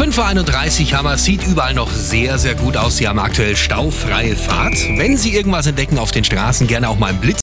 5.31 Uhr Hammer sieht überall noch sehr, sehr gut aus. Sie haben aktuell staufreie Fahrt. Wenn Sie irgendwas entdecken auf den Straßen, gerne auch mal einen Blitz